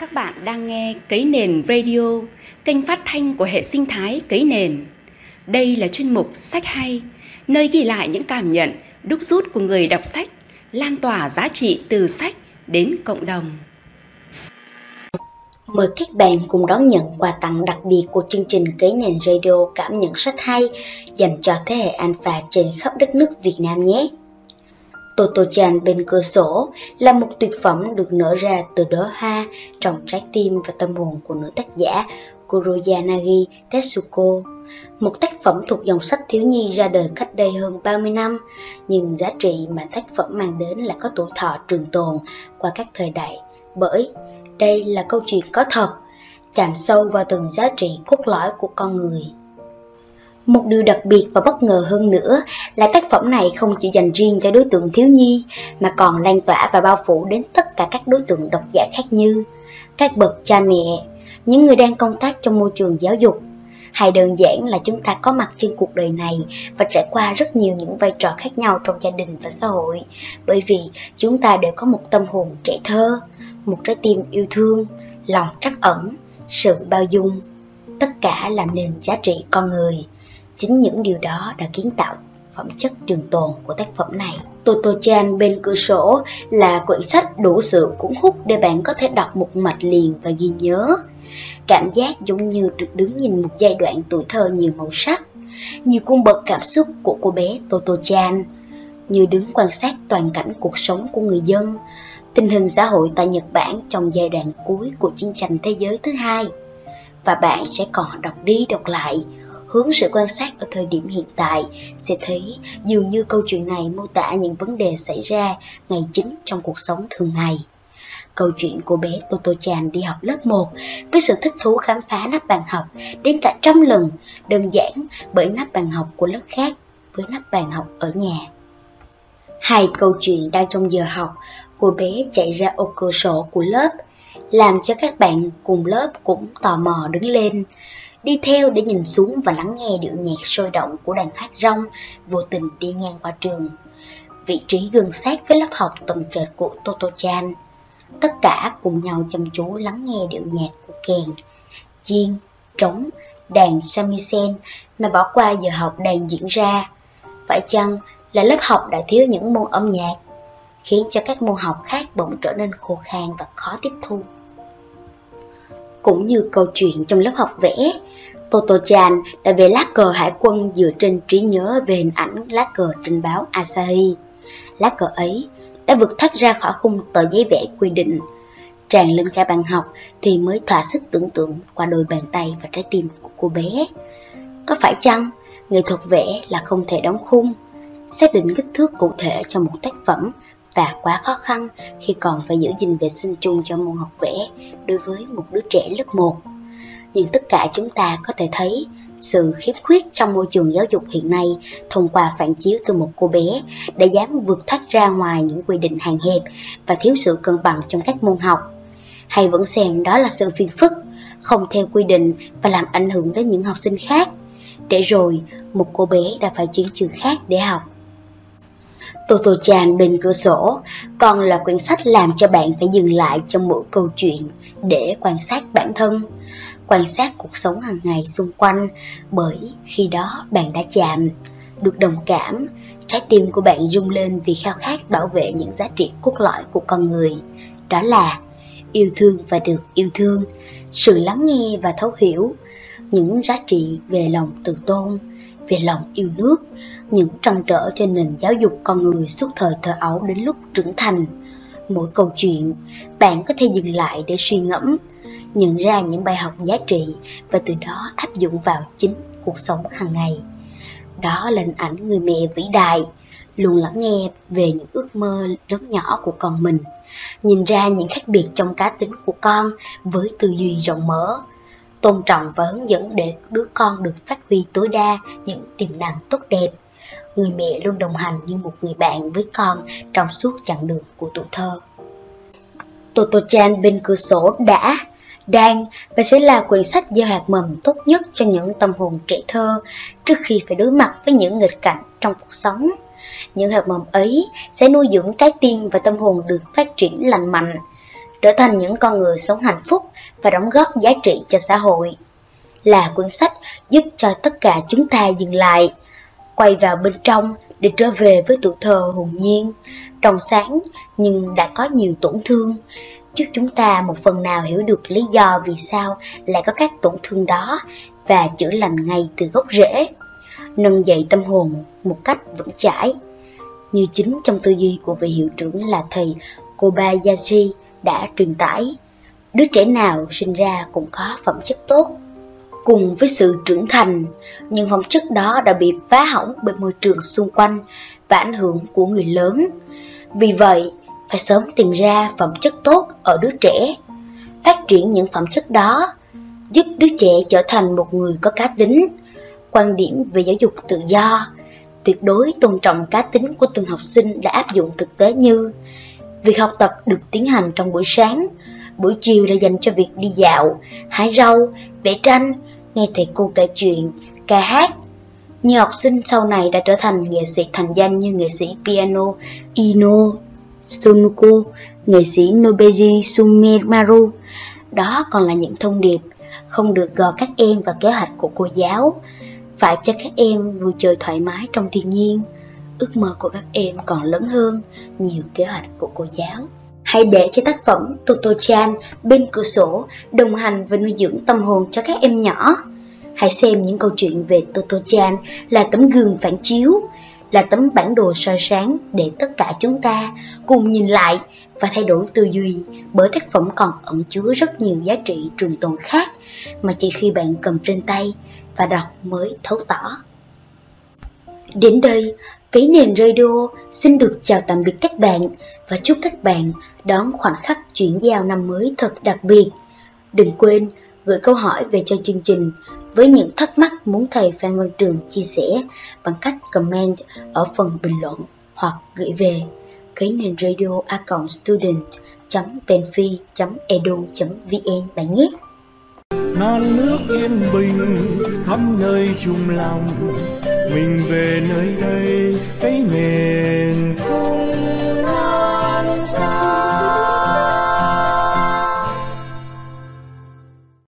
Các bạn đang nghe Cấy Nền Radio, kênh phát thanh của hệ sinh thái Cấy Nền. Đây là chuyên mục Sách Hay, nơi ghi lại những cảm nhận, đúc rút của người đọc sách, lan tỏa giá trị từ sách đến cộng đồng. Mời các bạn cùng đón nhận quà tặng đặc biệt của chương trình Cấy Nền Radio Cảm nhận sách hay dành cho thế hệ alpha trên khắp đất nước Việt Nam nhé. Toto Chan bên cửa sổ là một tuyệt phẩm được nở ra từ đóa hoa trong trái tim và tâm hồn của nữ tác giả Kuroyanagi Tetsuko. Một tác phẩm thuộc dòng sách thiếu nhi ra đời cách đây hơn 30 năm, nhưng giá trị mà tác phẩm mang đến là có tuổi thọ trường tồn qua các thời đại. Bởi đây là câu chuyện có thật, chạm sâu vào từng giá trị cốt lõi của con người. Một điều đặc biệt và bất ngờ hơn nữa là tác phẩm này không chỉ dành riêng cho đối tượng thiếu nhi mà còn lan tỏa và bao phủ đến tất cả các đối tượng độc giả khác như các bậc cha mẹ, những người đang công tác trong môi trường giáo dục, hay đơn giản là chúng ta có mặt trên cuộc đời này và trải qua rất nhiều những vai trò khác nhau trong gia đình và xã hội, bởi vì chúng ta đều có một tâm hồn trẻ thơ, một trái tim yêu thương, lòng trắc ẩn, sự bao dung, tất cả làm nên giá trị con người. Chính những điều đó đã kiến tạo phẩm chất trường tồn của tác phẩm này. Toto Chan bên cửa sổ là quyển sách đủ sự cuốn hút để bạn có thể đọc một mạch liền và ghi nhớ. Cảm giác giống như được đứng nhìn một giai đoạn tuổi thơ nhiều màu sắc, nhiều cung bậc cảm xúc của cô bé Toto Chan, như đứng quan sát toàn cảnh cuộc sống của người dân, tình hình xã hội tại Nhật Bản trong giai đoạn cuối của chiến tranh thế giới thứ hai. Và bạn sẽ còn đọc đi đọc lại, hướng sự quan sát ở thời điểm hiện tại, sẽ thấy dường như câu chuyện này mô tả những vấn đề xảy ra ngày chính trong cuộc sống thường ngày. Câu chuyện của bé Toto Chan đi học lớp 1 với sự thích thú khám phá nắp bàn học đến cả trăm lần, đơn giản bởi nắp bàn học của lớp khác với nắp bàn học ở nhà. Hai câu chuyện đang trong giờ học, cô bé chạy ra ô cửa sổ của lớp, làm cho các bạn cùng lớp cũng tò mò đứng lên, đi theo để nhìn xuống và lắng nghe điệu nhạc sôi động của đàn hát rong vô tình đi ngang qua trường. Vị trí gần sát với lớp học tầng trệt của Toto Chan. Tất cả cùng nhau chăm chú lắng nghe điệu nhạc của kèn, chiên, trống, đàn samisen mà bỏ qua giờ học đang diễn ra. Phải chăng là lớp học đã thiếu những môn âm nhạc, khiến cho các môn học khác bỗng trở nên khô khan và khó tiếp thu. Cũng như câu chuyện trong lớp học vẽ, Toto Chan đã về lá cờ hải quân dựa trên trí nhớ về hình ảnh lá cờ trên báo Asahi. Lá cờ ấy đã vượt thoát ra khỏi khung tờ giấy vẽ quy định. Tràn lên cả bàn học thì mới thỏa sức tưởng tượng qua đôi bàn tay và trái tim của cô bé. Có phải chăng nghệ thuật vẽ là không thể đóng khung, xác định kích thước cụ thể cho một tác phẩm và quá khó khăn khi còn phải giữ gìn vệ sinh chung cho môn học vẽ đối với một đứa trẻ lớp 1 nhưng tất cả chúng ta có thể thấy sự khiếm khuyết trong môi trường giáo dục hiện nay thông qua phản chiếu từ một cô bé đã dám vượt thoát ra ngoài những quy định hạn hẹp và thiếu sự cân bằng trong các môn học. Hay vẫn xem đó là sự phiền phức, không theo quy định và làm ảnh hưởng đến những học sinh khác. Để rồi, một cô bé đã phải chuyển trường khác để học. Toto Chan bên cửa sổ còn là quyển sách làm cho bạn phải dừng lại trong mỗi câu chuyện để quan sát bản thân quan sát cuộc sống hàng ngày xung quanh bởi khi đó bạn đã chạm, được đồng cảm, trái tim của bạn rung lên vì khao khát bảo vệ những giá trị cốt lõi của con người. Đó là yêu thương và được yêu thương, sự lắng nghe và thấu hiểu, những giá trị về lòng tự tôn, về lòng yêu nước, những trăn trở trên nền giáo dục con người suốt thời thơ ấu đến lúc trưởng thành. Mỗi câu chuyện, bạn có thể dừng lại để suy ngẫm, nhận ra những bài học giá trị và từ đó áp dụng vào chính cuộc sống hàng ngày. Đó là hình ảnh người mẹ vĩ đại, luôn lắng nghe về những ước mơ lớn nhỏ của con mình, nhìn ra những khác biệt trong cá tính của con với tư duy rộng mở, tôn trọng và hướng dẫn để đứa con được phát huy tối đa những tiềm năng tốt đẹp. Người mẹ luôn đồng hành như một người bạn với con trong suốt chặng đường của tuổi thơ. Toto Chan bên cửa sổ đã đang và sẽ là quyển sách gieo hạt mầm tốt nhất cho những tâm hồn trẻ thơ trước khi phải đối mặt với những nghịch cảnh trong cuộc sống. Những hạt mầm ấy sẽ nuôi dưỡng trái tim và tâm hồn được phát triển lành mạnh, trở thành những con người sống hạnh phúc và đóng góp giá trị cho xã hội. Là cuốn sách giúp cho tất cả chúng ta dừng lại, quay vào bên trong để trở về với tuổi thơ hồn nhiên, trong sáng nhưng đã có nhiều tổn thương, giúp chúng ta một phần nào hiểu được lý do vì sao lại có các tổn thương đó và chữa lành ngay từ gốc rễ, nâng dậy tâm hồn một cách vững chãi. Như chính trong tư duy của vị hiệu trưởng là thầy Kobayashi đã truyền tải, đứa trẻ nào sinh ra cũng có phẩm chất tốt. Cùng với sự trưởng thành, nhưng phẩm chất đó đã bị phá hỏng bởi môi trường xung quanh và ảnh hưởng của người lớn. Vì vậy, phải sớm tìm ra phẩm chất tốt ở đứa trẻ, phát triển những phẩm chất đó, giúp đứa trẻ trở thành một người có cá tính, quan điểm về giáo dục tự do, tuyệt đối tôn trọng cá tính của từng học sinh đã áp dụng thực tế như việc học tập được tiến hành trong buổi sáng, buổi chiều là dành cho việc đi dạo, hái rau, vẽ tranh, nghe thầy cô kể chuyện, ca hát. Nhiều học sinh sau này đã trở thành nghệ sĩ thành danh như nghệ sĩ piano Ino Sunuko, nghệ sĩ Nobeji Sumimaru. Đó còn là những thông điệp không được gò các em vào kế hoạch của cô giáo, phải cho các em vui chơi thoải mái trong thiên nhiên. Ước mơ của các em còn lớn hơn nhiều kế hoạch của cô giáo. Hãy để cho tác phẩm Toto-chan bên cửa sổ đồng hành và nuôi dưỡng tâm hồn cho các em nhỏ. Hãy xem những câu chuyện về Toto-chan là tấm gương phản chiếu, là tấm bản đồ soi sáng để tất cả chúng ta cùng nhìn lại và thay đổi tư duy bởi tác phẩm còn ẩn chứa rất nhiều giá trị trường tồn khác mà chỉ khi bạn cầm trên tay và đọc mới thấu tỏ. Đến đây, Ký nền radio xin được chào tạm biệt các bạn và chúc các bạn đón khoảnh khắc chuyển giao năm mới thật đặc biệt. Đừng quên gửi câu hỏi về cho chương trình với những thắc mắc muốn thầy Phan Văn Trường chia sẻ bằng cách comment ở phần bình luận hoặc gửi về. Cái nền radio a student benfi edu vn bạn nhé. Non nước yên bình khắp nơi chung lòng, mình về nơi đây, cái miền không xa.